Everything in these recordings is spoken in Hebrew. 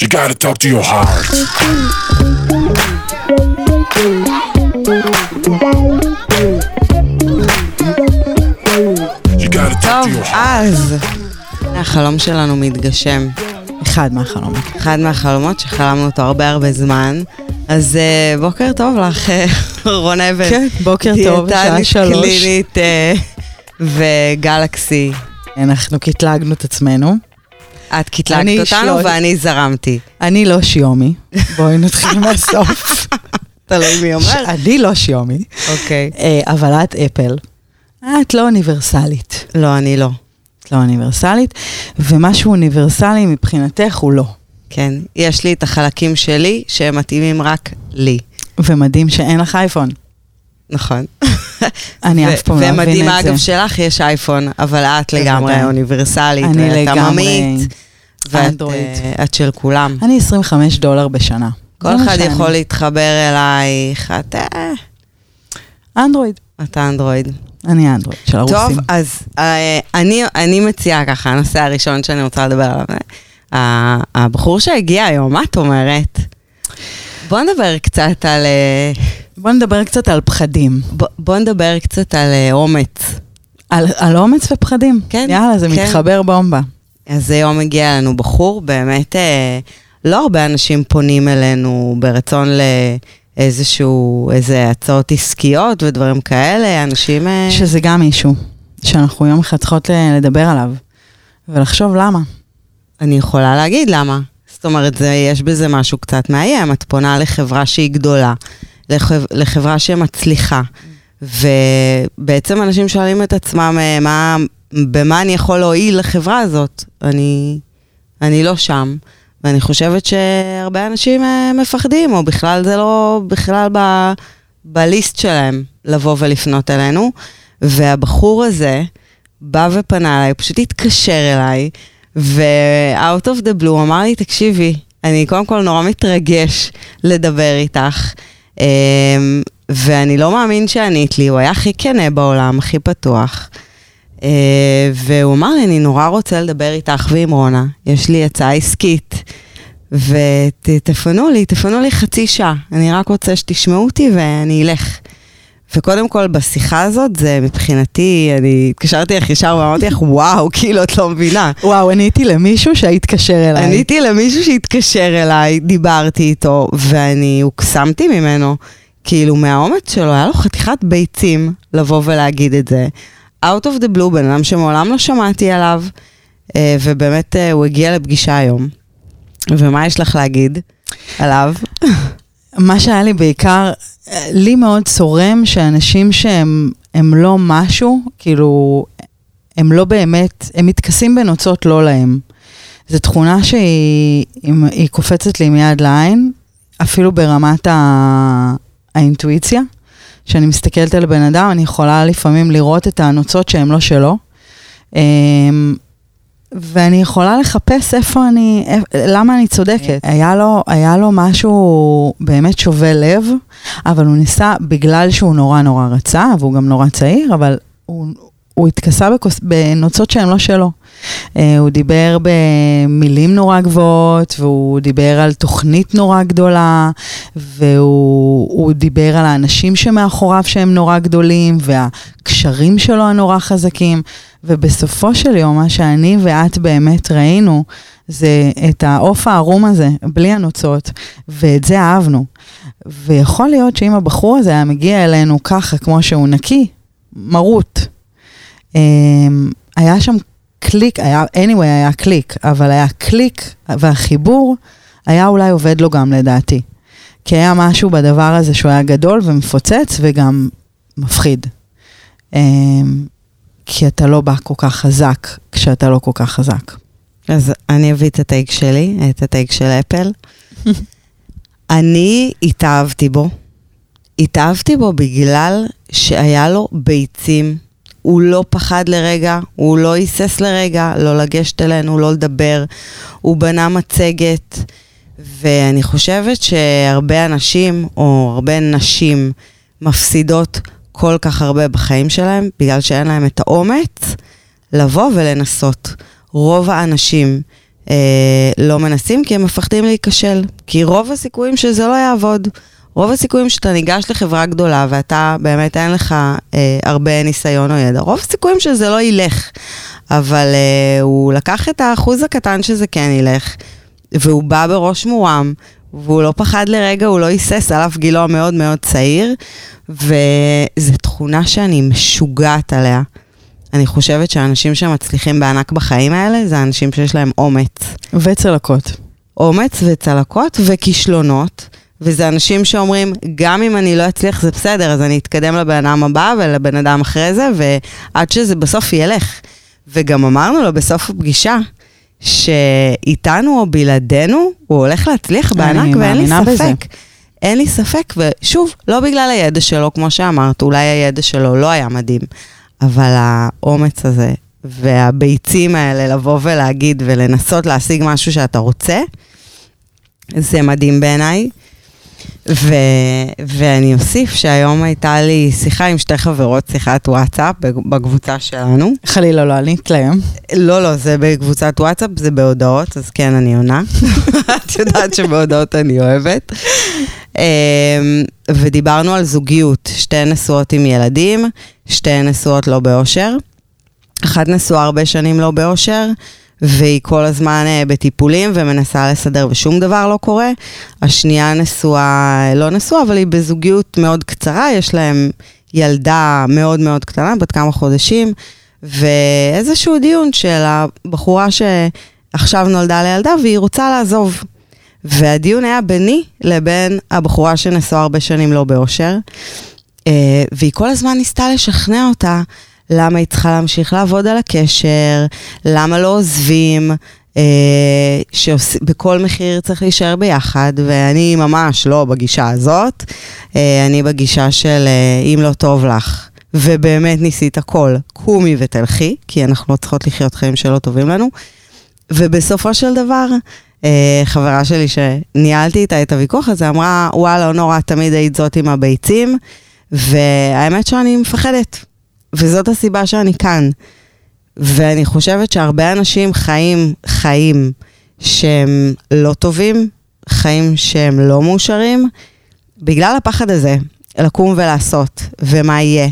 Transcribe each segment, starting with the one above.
You gotta talk to your heart. You gotta talk טוב, to your heart. אז, החלום שלנו מתגשם. אחד מהחלומות. אחד מהחלומות שחלמנו אותו הרבה הרבה זמן. אז אה, בוקר טוב לך, אה, רון אבן. כן, בוקר טוב, שעה דיאטנית שלוש. קלינית אה, וגלקסי. אנחנו קטלגנו את עצמנו. את קטלגת אותנו שלוש. ואני זרמתי. אני לא שיומי. בואי נתחיל מהסוף. תלוי מי אומר. אני לא שיומי, אוקיי. אה, אבל את אפל. את לא אוניברסלית. לא, אני לא. את לא אוניברסלית, ומשהו אוניברסלי מבחינתך הוא לא. כן, יש לי את החלקים שלי שהם מתאימים רק לי. ומדהים שאין לך אייפון. נכון. אני אף פעם לא מבין את זה. ומדהים, אגב, שלך יש אייפון, אבל את לגמרי. אוניברסלית, אני לגמרי עממית, ואת אנדרואיד. אה, את של כולם. אני 25 דולר בשנה. כל אחד. יכול להתחבר אלייך, את אה, אנדרואיד. אתה אנדרואיד. אני אנדרואיד של הרוסים. טוב, אז אה, אני, אני מציעה ככה, הנושא הראשון שאני רוצה לדבר עליו. הבחור שהגיע היום, מה את אומרת? בוא נדבר קצת על... אה, בוא נדבר קצת על פחדים. ב- בוא נדבר קצת על אה, אומץ. על, על אומץ ופחדים. כן, יאללה, זה כן. מתחבר בומבה. אז היום הגיע אלינו בחור, באמת, אה, לא הרבה אנשים פונים אלינו ברצון לאיזשהו, איזה הצעות עסקיות ודברים כאלה, אנשים... אה, שזה גם מישהו שאנחנו יום אחד צריכות ל- לדבר עליו, ולחשוב למה. אני יכולה להגיד למה. זאת אומרת, זה, יש בזה משהו קצת מאיים. את פונה לחברה שהיא גדולה, לחב, לחברה שמצליחה, ובעצם אנשים שואלים את עצמם, אה, מה, במה אני יכול להועיל לחברה הזאת? אני, אני לא שם. ואני חושבת שהרבה אנשים אה, מפחדים, או בכלל זה לא, בכלל ב, בליסט שלהם לבוא ולפנות אלינו. והבחור הזה בא ופנה אליי, הוא פשוט התקשר אליי, ו-out of the blue אמר לי, תקשיבי, אני קודם כל נורא מתרגש לדבר איתך, ואני לא מאמין שענית לי, הוא היה הכי כנה בעולם, הכי פתוח. אה, והוא אמר לי, אני נורא רוצה לדבר איתך ועם רונה, יש לי הצעה עסקית, ותפנו לי, תפנו לי חצי שעה, אני רק רוצה שתשמעו אותי ואני אלך. וקודם כל, בשיחה הזאת, זה מבחינתי, אני התקשרתי לך ישר ואמרתי לך, וואו, כאילו, את לא מבינה. וואו, עניתי למישהו שהתקשר אליי. עניתי למישהו שהתקשר אליי, דיברתי איתו, ואני הוקסמתי ממנו. כאילו, מהאומץ שלו, היה לו חתיכת ביצים לבוא ולהגיד את זה. Out of the blue, בן אדם שמעולם לא שמעתי עליו, אה, ובאמת אה, הוא הגיע לפגישה היום. ומה יש לך להגיד עליו? מה שהיה לי בעיקר, לי מאוד צורם שאנשים שהם הם לא משהו, כאילו, הם לא באמת, הם מתכסים בנוצות לא להם. זו תכונה שהיא היא, קופצת לי מיד לעין, אפילו ברמת ה, האינטואיציה. כשאני מסתכלת על בן אדם, אני יכולה לפעמים לראות את הנוצות שהן לא שלו. ואני יכולה לחפש איפה אני, למה אני צודקת. היה לו, היה לו משהו באמת שובה לב, אבל הוא ניסה, בגלל שהוא נורא נורא רצה, והוא גם נורא צעיר, אבל הוא, הוא התכסה בנוצות שהן לא שלו. אה, הוא דיבר במילים נורא גבוהות, והוא דיבר על תוכנית נורא גדולה, והוא הוא דיבר על האנשים שמאחוריו שהם נורא גדולים, והקשרים שלו הנורא חזקים. ובסופו של יום, מה שאני ואת באמת ראינו, זה את העוף הערום הזה, בלי הנוצות, ואת זה אהבנו. ויכול להיות שאם הבחור הזה היה מגיע אלינו ככה, כמו שהוא נקי, מרוט, היה שם קליק, היה, anyway היה קליק, אבל היה קליק, והחיבור היה אולי עובד לו גם לדעתי. כי היה משהו בדבר הזה שהוא היה גדול ומפוצץ וגם מפחיד. אמ, כי אתה לא בא כל כך חזק כשאתה לא כל כך חזק. אז אני אביא את הטייק שלי, את הטייק של אפל. אני התאהבתי בו. התאהבתי בו בגלל שהיה לו ביצים. הוא לא פחד לרגע, הוא לא היסס לרגע, לא לגשת אלינו, לא לדבר. הוא בנה מצגת, ואני חושבת שהרבה אנשים, או הרבה נשים, מפסידות כל כך הרבה בחיים שלהם, בגלל שאין להם את האומץ לבוא ולנסות. רוב האנשים אה, לא מנסים כי הם מפחדים להיכשל. כי רוב הסיכויים שזה לא יעבוד. רוב הסיכויים שאתה ניגש לחברה גדולה ואתה באמת אין לך אה, הרבה ניסיון או ידע, רוב הסיכויים שזה לא ילך. אבל אה, הוא לקח את האחוז הקטן שזה כן ילך, והוא בא בראש מורם, והוא לא פחד לרגע, הוא לא היסס על אף גילו המאוד מאוד צעיר, וזו תכונה שאני משוגעת עליה. אני חושבת שאנשים שמצליחים בענק בחיים האלה, זה אנשים שיש להם אומץ. וצלקות. אומץ וצלקות וכישלונות. וזה אנשים שאומרים, גם אם אני לא אצליח זה בסדר, אז אני אתקדם לבן אדם הבא ולבן אדם אחרי זה, ועד שזה בסוף ילך. וגם אמרנו לו בסוף הפגישה, שאיתנו או בלעדינו, הוא הולך להצליח בענק, ואין לי ספק. בזה. אין לי ספק, ושוב, לא בגלל הידע שלו, כמו שאמרת, אולי הידע שלו לא היה מדהים, אבל האומץ הזה והביצים האלה לבוא ולהגיד ולנסות להשיג משהו שאתה רוצה, זה מדהים בעיניי. ו, ואני אוסיף שהיום הייתה לי שיחה עם שתי חברות, שיחת וואטסאפ בקבוצה שלנו. חלילה לא ענית להם. לא, לא, זה בקבוצת וואטסאפ, זה בהודעות, אז כן, אני עונה. את יודעת שבהודעות אני אוהבת. אמ, ודיברנו על זוגיות, שתי נשואות עם ילדים, שתי נשואות לא באושר. אחת נשואה הרבה שנים לא באושר, והיא כל הזמן אה, בטיפולים ומנסה לסדר ושום דבר לא קורה. השנייה נשואה, לא נשואה, אבל היא בזוגיות מאוד קצרה, יש להם ילדה מאוד מאוד קטנה, בת כמה חודשים, ואיזשהו דיון של הבחורה שעכשיו נולדה לילדה והיא רוצה לעזוב. והדיון היה ביני לבין הבחורה שנשואה הרבה שנים לא באושר, אה, והיא כל הזמן ניסתה לשכנע אותה למה היא צריכה להמשיך לעבוד על הקשר, למה לא עוזבים, אה, שבכל מחיר צריך להישאר ביחד, ואני ממש לא בגישה הזאת, אה, אני בגישה של אה, אם לא טוב לך. ובאמת ניסית הכל, קומי ותלכי, כי אנחנו לא צריכות לחיות חיים שלא טובים לנו. ובסופו של דבר, אה, חברה שלי שניהלתי איתה את הוויכוח הזה, אמרה, וואלה, נורא, תמיד היית זאת עם הביצים, והאמת שאני מפחדת. וזאת הסיבה שאני כאן. ואני חושבת שהרבה אנשים חיים חיים שהם לא טובים, חיים שהם לא מאושרים, בגלל הפחד הזה, לקום ולעשות, ומה יהיה,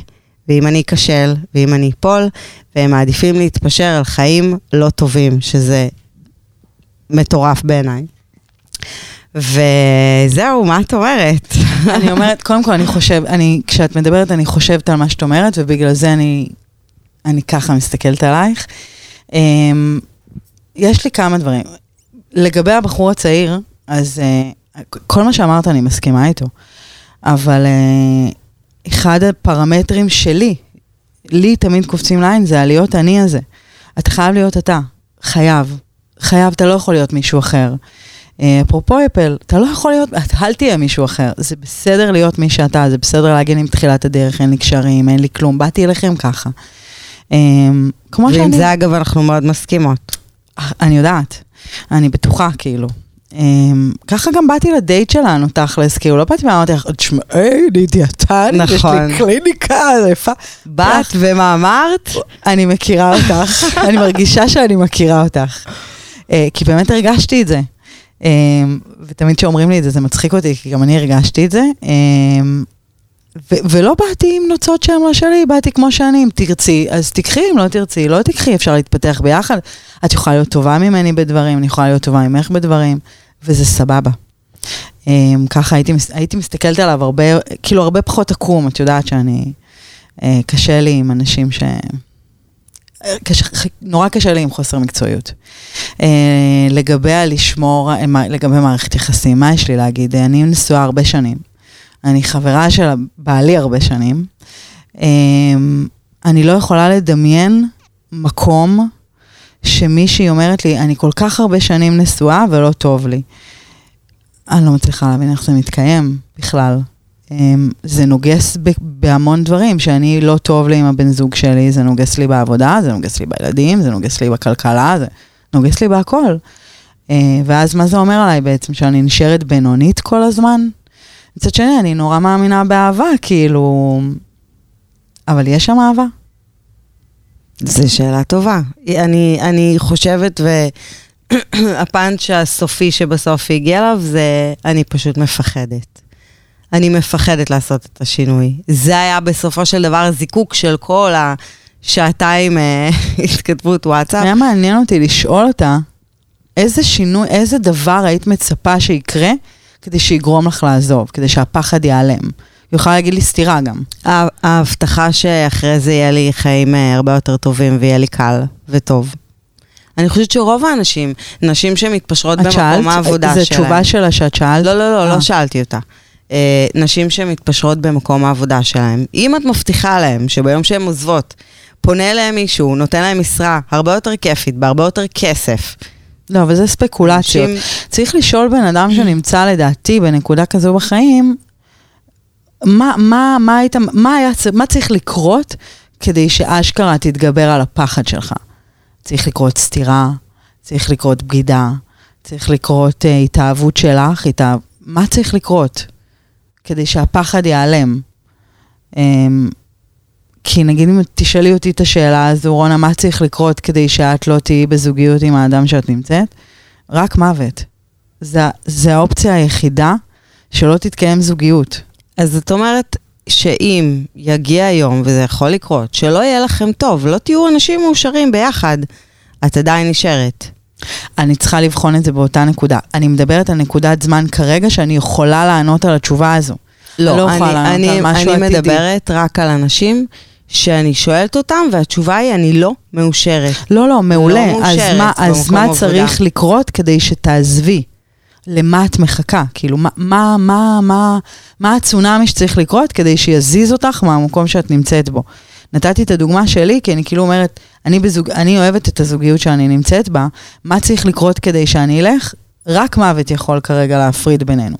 ואם אני אכשל, ואם אני אפול, והם מעדיפים להתפשר על חיים לא טובים, שזה מטורף בעיניי. וזהו, מה את אומרת? אני אומרת, קודם כל, אני חושב, אני, כשאת מדברת, אני חושבת על מה שאת אומרת, ובגלל זה אני, אני ככה מסתכלת עלייך. Um, יש לי כמה דברים. לגבי הבחור הצעיר, אז uh, כל מה שאמרת, אני מסכימה איתו. אבל uh, אחד הפרמטרים שלי, לי תמיד קופצים לעין, זה הלהיות אני הזה. אתה חייב להיות אתה. חייב. חייב, אתה לא יכול להיות מישהו אחר. אה, אפרופו אפל, אתה לא יכול להיות, אל תהיה מישהו אחר. זה בסדר להיות מי שאתה, זה בסדר להגיד עם תחילת הדרך, אין לי קשרים, אין לי כלום, באתי אליכם ככה. אה, כמו שאני... ועם זה אגב אנחנו מאוד מסכימות. אני יודעת, אני בטוחה כאילו. ככה גם באתי לדייט שלנו, תכלס, כאילו, לא באתי ואמרתי לך, תשמעי, אני דיאטן, נכון. יש לי קליניקה, זה יפה. באת ומה אמרת? אני מכירה אותך, אני מרגישה שאני מכירה אותך. כי באמת הרגשתי את זה. אמ, ותמיד כשאומרים לי את זה, זה מצחיק אותי, כי גם אני הרגשתי את זה. אמ, ו- ולא באתי עם נוצות שהן לא שלי, באתי כמו שאני, אם תרצי, אז תיקחי, אם לא תרצי, לא תיקחי, אפשר להתפתח ביחד. את יכולה להיות טובה ממני בדברים, אני יכולה להיות טובה ממך בדברים, וזה סבבה. Um, ככה הייתי, הייתי מסתכלת עליו הרבה, כאילו הרבה פחות עקום, את יודעת שאני, uh, קשה לי עם אנשים ש... קשה, נורא קשה לי עם חוסר מקצועיות. אה, לגבי הלשמור, אה, לגבי מערכת יחסים, מה יש לי להגיד? אני נשואה הרבה שנים. אני חברה של בעלי הרבה שנים. אה, אני לא יכולה לדמיין מקום שמישהי אומרת לי, אני כל כך הרבה שנים נשואה ולא טוב לי. אני לא מצליחה להבין איך זה מתקיים בכלל. אמ, זה נוגס בהמון דברים, שאני לא טוב לי עם הבן זוג שלי, זה נוגס לי בעבודה, זה נוגס לי בילדים, זה נוגס לי בכלכלה, זה נוגס לי בהכל. אה, ואז מה זה אומר עליי בעצם? שאני נשארת בינונית כל הזמן? מצד שני, אני נורא מאמינה באהבה, כאילו... אבל יש שם אהבה? זו שאלה טובה. אני, אני חושבת, הפאנץ' הסופי שבסוף הגיע אליו זה, אני פשוט מפחדת. אני מפחדת לעשות את השינוי. זה היה בסופו של דבר הזיקוק של כל השעתיים אה, התכתבות וואטסאפ. היה מעניין אותי לשאול אותה, איזה שינוי, איזה דבר היית מצפה שיקרה כדי שיגרום לך לעזוב, כדי שהפחד ייעלם? יכולה להגיד לי סתירה גם. הה- ההבטחה שאחרי זה יהיה לי חיים אה, הרבה יותר טובים ויהיה לי קל וטוב. אני חושבת שרוב האנשים, נשים שמתפשרות את במקום שאלת? העבודה זו שלהם. תשובה שלה שאת שאלת? לא, לא, לא, אה. לא שאלתי אותה. אה, נשים שמתפשרות במקום העבודה שלהם, אם את מבטיחה להם שביום שהן עוזבות, פונה אליהם מישהו, נותן להם משרה הרבה יותר כיפית, בהרבה יותר כסף. לא, אבל זה ספקולציות. אנשים- צריך לשאול בן אדם שנמצא לדעתי בנקודה כזו בחיים, מה, מה, מה, היית, מה, היה, מה צריך לקרות כדי שאשכרה תתגבר על הפחד שלך? צריך לקרות סתירה, צריך לקרות בגידה, צריך לקרות uh, התאהבות שלך, התאהב... מה צריך לקרות כדי שהפחד ייעלם? Um, כי נגיד אם תשאלי אותי את השאלה הזו, רונה, מה צריך לקרות כדי שאת לא תהיי בזוגיות עם האדם שאת נמצאת? רק מוות. זה, זה האופציה היחידה שלא תתקיים זוגיות. אז זאת אומרת שאם יגיע יום, וזה יכול לקרות, שלא יהיה לכם טוב, לא תהיו אנשים מאושרים ביחד, את עדיין נשארת. אני צריכה לבחון את זה באותה נקודה. אני מדברת על נקודת זמן כרגע שאני יכולה לענות על התשובה הזו. לא, אני לא יכולה לענות אני, על משהו אני עתידי. מדברת רק על אנשים שאני שואלת אותם, והתשובה היא, אני לא מאושרת. לא, לא, מעולה. לא אז מאושרת מה, אז מה עבודה. צריך לקרות כדי שתעזבי? למה את מחכה? כאילו, מה, מה, מה, מה, מה הצונאמי שצריך לקרות כדי שיזיז אותך מהמקום שאת נמצאת בו? נתתי את הדוגמה שלי, כי אני כאילו אומרת, אני, בזוג, אני אוהבת את הזוגיות שאני נמצאת בה, מה צריך לקרות כדי שאני אלך? רק מוות יכול כרגע להפריד בינינו.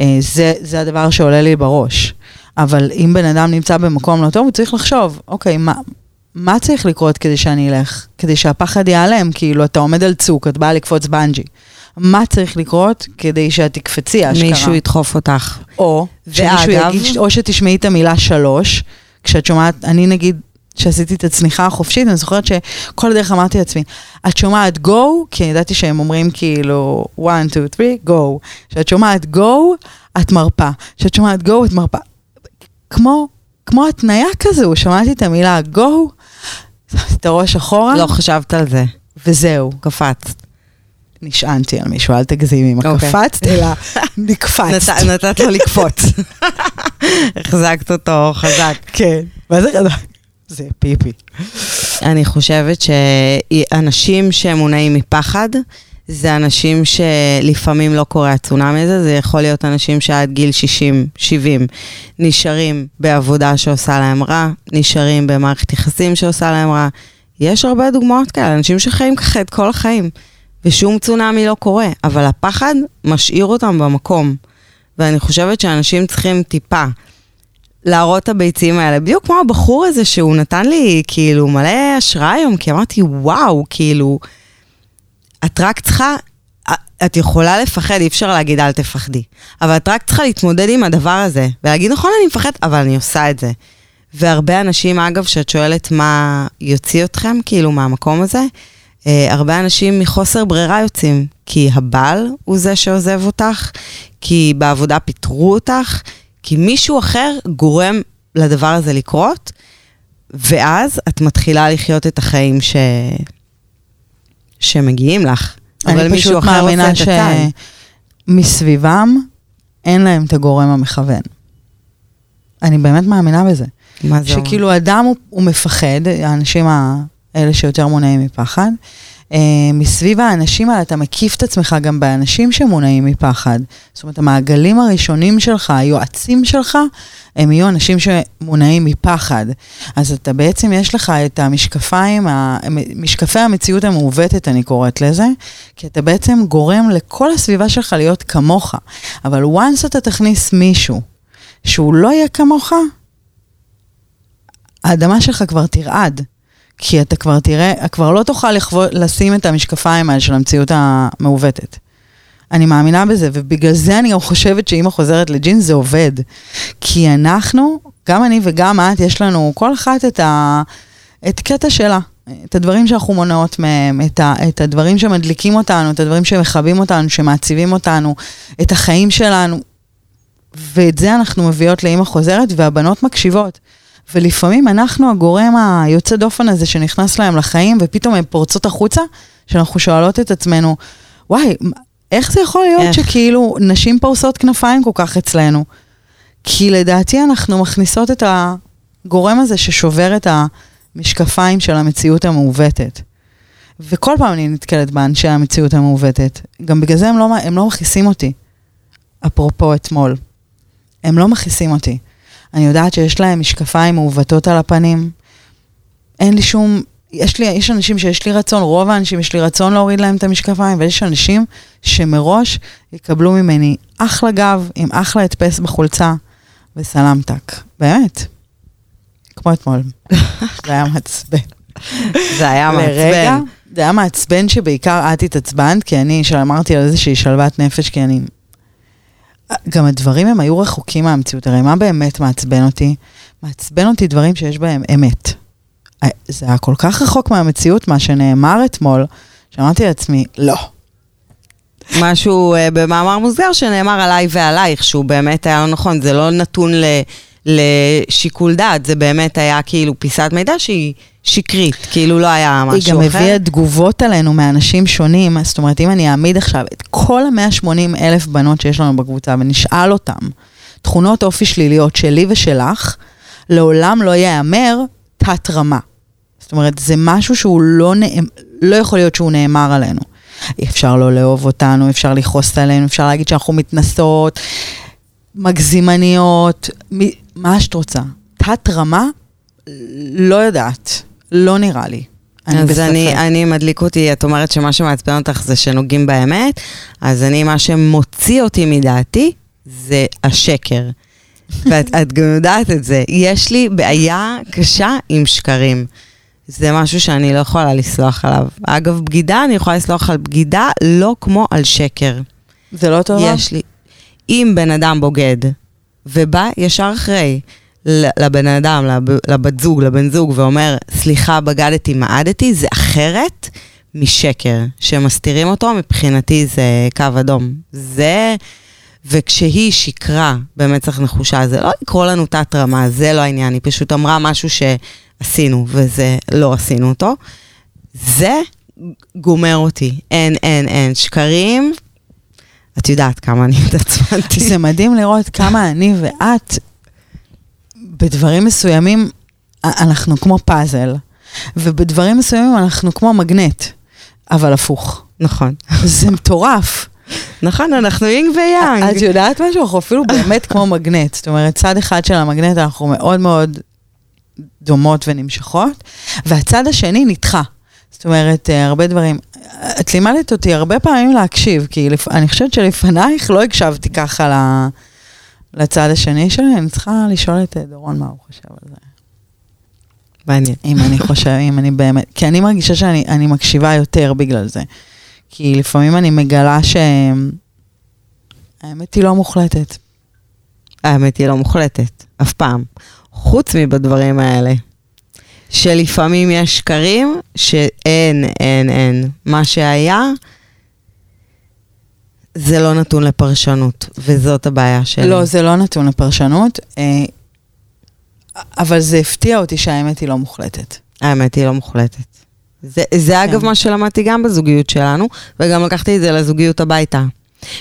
אה, זה, זה הדבר שעולה לי בראש. אבל אם בן אדם נמצא במקום לא טוב, הוא צריך לחשוב, אוקיי, מה, מה צריך לקרות כדי שאני אלך? כדי שהפחד ייעלם, כאילו, אתה עומד על צוק, את באה לקפוץ בנג'י. מה צריך לקרות כדי שאת תקפצי, אשכרה? מישהו ידחוף אותך. או ואגב- יגיד, או שתשמעי את המילה שלוש, כשאת שומעת, אני נגיד, כשעשיתי את הצניחה החופשית, אני זוכרת שכל הדרך אמרתי לעצמי, את שומעת go, כי ידעתי שהם אומרים כאילו, one, two, three, go. כשאת שומעת go, את מרפה. כשאת שומעת go, את מרפה. כמו, כמו התניה כזו, שמעתי את המילה go, שמתי את הראש אחורה, לא חשבת על זה, וזהו. קפצת. נשענתי על מישהו, אל תגזימי עם אוקיי. הקפצת, אלא נקפצת. נת- נתת לו לקפוץ. החזקת אותו חזק. כן. מה זה חזק? זה פיפי. אני חושבת שאנשים שמונעים מפחד, זה אנשים שלפעמים לא קורה הצונאמי הזה, זה יכול להיות אנשים שעד גיל 60, 70, נשארים בעבודה שעושה להם רע, נשארים במערכת יחסים שעושה להם רע. יש הרבה דוגמאות כאלה, אנשים שחיים ככה את כל החיים, ושום צונאמי לא קורה, אבל הפחד משאיר אותם במקום. ואני חושבת שאנשים צריכים טיפה להראות את הביצים האלה, בדיוק כמו הבחור הזה שהוא נתן לי כאילו מלא השראה היום, כי אמרתי, וואו, כאילו, את רק צריכה, את יכולה לפחד, אי אפשר להגיד אל תפחדי, אבל את רק צריכה להתמודד עם הדבר הזה, ולהגיד, נכון, אני מפחד, אבל אני עושה את זה. והרבה אנשים, אגב, שאת שואלת מה יוציא אתכם, כאילו, מהמקום הזה, הרבה אנשים מחוסר ברירה יוצאים, כי הבעל הוא זה שעוזב אותך, כי בעבודה פיטרו אותך, כי מישהו אחר גורם לדבר הזה לקרות, ואז את מתחילה לחיות את החיים ש... שמגיעים לך. אבל מישהו אחר מאמינה את הצעד. שמסביבם אין להם את הגורם המכוון. אני באמת מאמינה בזה. מה זה אומר? שכאילו אדם הוא, הוא מפחד, האנשים האלה שיותר מונעים מפחד. Uh, מסביב האנשים האלה אתה מקיף את עצמך גם באנשים שמונעים מפחד. זאת אומרת, המעגלים הראשונים שלך, היועצים שלך, הם יהיו אנשים שמונעים מפחד. אז אתה בעצם, יש לך את המשקפיים, משקפי המציאות המעוותת, אני קוראת לזה, כי אתה בעצם גורם לכל הסביבה שלך להיות כמוך. אבל once אתה תכניס מישהו שהוא לא יהיה כמוך, האדמה שלך כבר תרעד. כי אתה כבר תראה, כבר לא תוכל לחוו, לשים את המשקפיים האלה של המציאות המעוותת. אני מאמינה בזה, ובגלל זה אני חושבת שאימא חוזרת לג'ינס זה עובד. כי אנחנו, גם אני וגם את, יש לנו כל אחת את, ה, את קטע שלה. את הדברים שאנחנו מונעות מהם, את, ה, את הדברים שמדליקים אותנו, את הדברים שמכבים אותנו, שמעציבים אותנו, את החיים שלנו. ואת זה אנחנו מביאות לאימא חוזרת, והבנות מקשיבות. ולפעמים אנחנו הגורם היוצא דופן הזה שנכנס להם לחיים, ופתאום הן פורצות החוצה, שאנחנו שואלות את עצמנו, וואי, איך זה יכול להיות איך? שכאילו נשים פורסות כנפיים כל כך אצלנו? כי לדעתי אנחנו מכניסות את הגורם הזה ששובר את המשקפיים של המציאות המעוותת. וכל פעם אני נתקלת באנשי המציאות המעוותת. גם בגלל זה הם לא, הם לא מכניסים אותי. אפרופו אתמול. הם לא מכניסים אותי. אני יודעת שיש להם משקפיים מעוותות על הפנים. אין לי שום... יש לי, יש אנשים שיש לי רצון, רוב האנשים יש לי רצון להוריד להם את המשקפיים, ויש אנשים שמראש יקבלו ממני אחלה גב עם אחלה הדפס בחולצה וסלמתק. באמת. כמו אתמול. זה היה מעצבן. זה היה מעצבן. זה היה מעצבן שבעיקר את התעצבנת, כי אני אמרתי על איזושהי שלוות נפש, כי אני גם הדברים הם היו רחוקים מהמציאות. הרי מה באמת מעצבן אותי? מעצבן אותי דברים שיש בהם אמת. אה, זה היה כל כך רחוק מהמציאות, מה שנאמר אתמול, שאמרתי לעצמי, לא. משהו uh, במאמר מוסגר שנאמר עליי ועלייך, שהוא באמת היה לא נכון, זה לא נתון ל... לשיקול דעת, זה באמת היה כאילו פיסת מידע שהיא שקרית, כאילו לא היה משהו אחר. היא גם הביאה תגובות עלינו מאנשים שונים, זאת אומרת, אם אני אעמיד עכשיו את כל ה-180 אלף בנות שיש לנו בקבוצה ונשאל אותם, תכונות אופי שליליות שלי ושלך, לעולם לא ייאמר תת-רמה. זאת אומרת, זה משהו שהוא לא, נאמ... לא יכול להיות שהוא נאמר עלינו. אפשר לא לאהוב אותנו, אפשר לכעוס עלינו, אפשר להגיד שאנחנו מתנסות, מגזימניות, מה שאת רוצה. תת-רמה, לא יודעת, לא נראה לי. אני אז אני, אני מדליק אותי, את אומרת שמה שמעצבן אותך זה שנוגעים באמת, אז אני, מה שמוציא אותי מדעתי זה השקר. ואת גם יודעת את זה. יש לי בעיה קשה עם שקרים. זה משהו שאני לא יכולה לסלוח עליו. אגב, בגידה, אני יכולה לסלוח על בגידה, לא כמו על שקר. זה לא טוב? יש לי. אם בן אדם בוגד, ובא ישר אחרי לבן אדם, לב, לבת זוג, לבן זוג, ואומר, סליחה, בגדתי, מעדתי, זה אחרת משקר. שמסתירים אותו, מבחינתי זה קו אדום. זה... וכשהיא שיקרה במצח נחושה, זה לא לקרוא לנו תת-רמה, זה לא העניין, היא פשוט אמרה משהו שעשינו, וזה לא עשינו אותו. זה גומר אותי. אין, אין, אין. שקרים, את יודעת כמה אני התעצבנתי. זה מדהים לראות כמה אני ואת, בדברים מסוימים, אנחנו כמו פאזל, ובדברים מסוימים אנחנו כמו מגנט, אבל הפוך. נכון. זה מטורף. נכון, אנחנו אינג ויאנג. את יודעת משהו? אנחנו אפילו באמת כמו מגנט. זאת אומרת, צד אחד של המגנט אנחנו מאוד מאוד דומות ונמשכות, והצד השני נדחה. זאת אומרת, אה, הרבה דברים. את לימדת אותי הרבה פעמים להקשיב, כי לפ... אני חושבת שלפנייך לא הקשבתי ככה ל... לצד השני שלי, אני צריכה לשאול את אה, דורון מה הוא חושב על זה. מעניין. אם אני חושב, אם אני באמת, כי אני מרגישה שאני מקשיבה יותר בגלל זה. כי לפעמים אני מגלה שהאמת היא לא מוחלטת. האמת היא לא מוחלטת, אף פעם. חוץ מבדברים האלה. שלפעמים יש שקרים שאין, אין, אין. מה שהיה, זה לא נתון לפרשנות, וזאת הבעיה שלי. לא, זה לא נתון לפרשנות, אה, אבל זה הפתיע אותי שהאמת היא לא מוחלטת. האמת היא לא מוחלטת. זה, זה כן. אגב מה שלמדתי גם בזוגיות שלנו, וגם לקחתי את זה לזוגיות הביתה.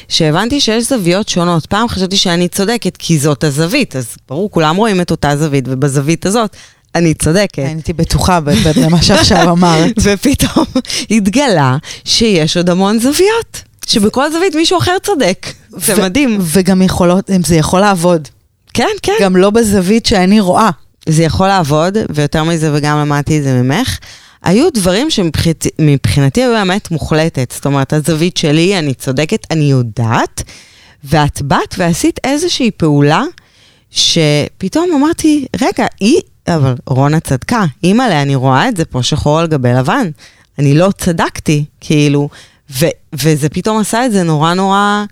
שהבנתי שיש זוויות שונות. פעם חשבתי שאני צודקת, כי זאת הזווית, אז ברור, כולם רואים את אותה זווית, ובזווית הזאת אני צודקת. אני הייתי בטוחה במה שעכשיו אמרת. ופתאום התגלה שיש עוד המון זוויות, שבכל זווית מישהו אחר צודק. זה מדהים. וגם יכולות, זה יכול לעבוד. כן, כן. גם לא בזווית שאני רואה. זה יכול לעבוד, ויותר מזה, וגם למדתי את זה ממך. היו דברים שמבחינתי היו אמת מוחלטת. זאת אומרת, הזווית שלי, אני צודקת, אני יודעת, ואת באת ועשית איזושהי פעולה שפתאום אמרתי, רגע, היא, אבל רונה צדקה, אימא'לה, אני רואה את זה פה שחור על גבי לבן. אני לא צדקתי, כאילו, ו, וזה פתאום עשה את זה נורא נורא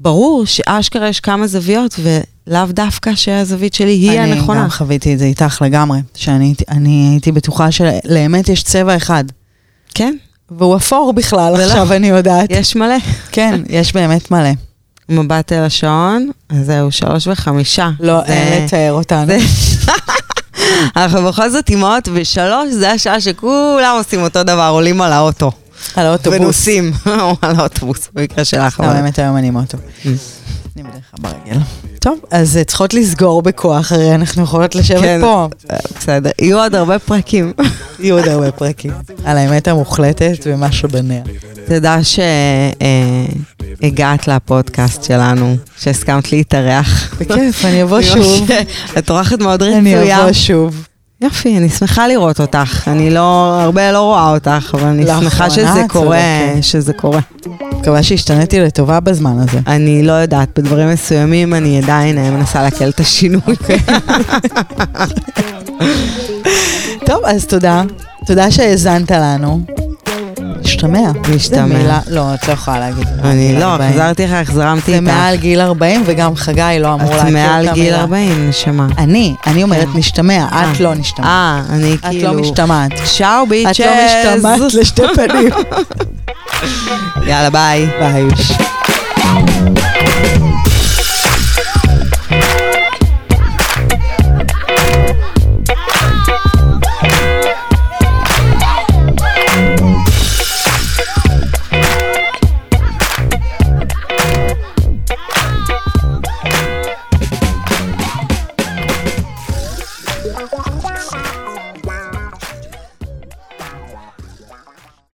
ברור שאשכרה יש כמה זוויות, לאו דווקא שהזווית שלי היא אני הנכונה. גם חוויתי את זה איתך לגמרי, שאני הייתי- אני הייתי בטוחה שלאמת יש צבע אחד, כן, והוא אפור בכלל, ולא. עכשיו אני יודעת. יש מלא. כן, יש באמת מלא. מבט אל השעון, זהו, שלוש וחמישה. לא, זה- אין לתאר אותנו. זה- אנחנו בכל זאת אימהות, ושלוש זה השעה שכולם עושים אותו דבר, עולים על האוטו. על האוטובוס. ונוסעים, או על האוטובוס, במקרה שלך. לא, באמת היום אני עם אוטו. אני בדרך כלל ברגל. טוב, אז אה, צריכות לסגור בכוח, הרי אנחנו יכולות לשבת כן. פה. אה, בסדר, יהיו עוד הרבה פרקים. יהיו עוד הרבה פרקים. על האמת המוחלטת ומה שבניה. תודה שהגעת לפודקאסט שלנו, שהסכמת להתארח. בכיף, אני אבוא שוב. את אורחת מאוד אני רצויה. אבוא שוב. יופי, אני שמחה לראות אותך. אני לא, הרבה לא רואה אותך, אבל אני שמחה שזה קורה. שזה קורה. מקווה שהשתניתי לטובה בזמן הזה. אני לא יודעת, בדברים מסוימים אני עדיין אה, מנסה להקל את השינוי. טוב, אז תודה. תודה שהאזנת לנו. זה מילה- לא, את לא יכולה להגיד. אני לא, 40. חזרתי לך, החזרמתי זה איתך. מעל גיל 40, וגם חגי לא אמור את להכיר את המילה. מעל גיל 40, נשמה. אני, אני אומרת כן. משתמע, אה. את לא משתמעת. אה, אני את כאילו... לא משתמעת. צ'או ביצ'ז. את לא משתמעת לשתי פנים. יאללה, ביי. ביי.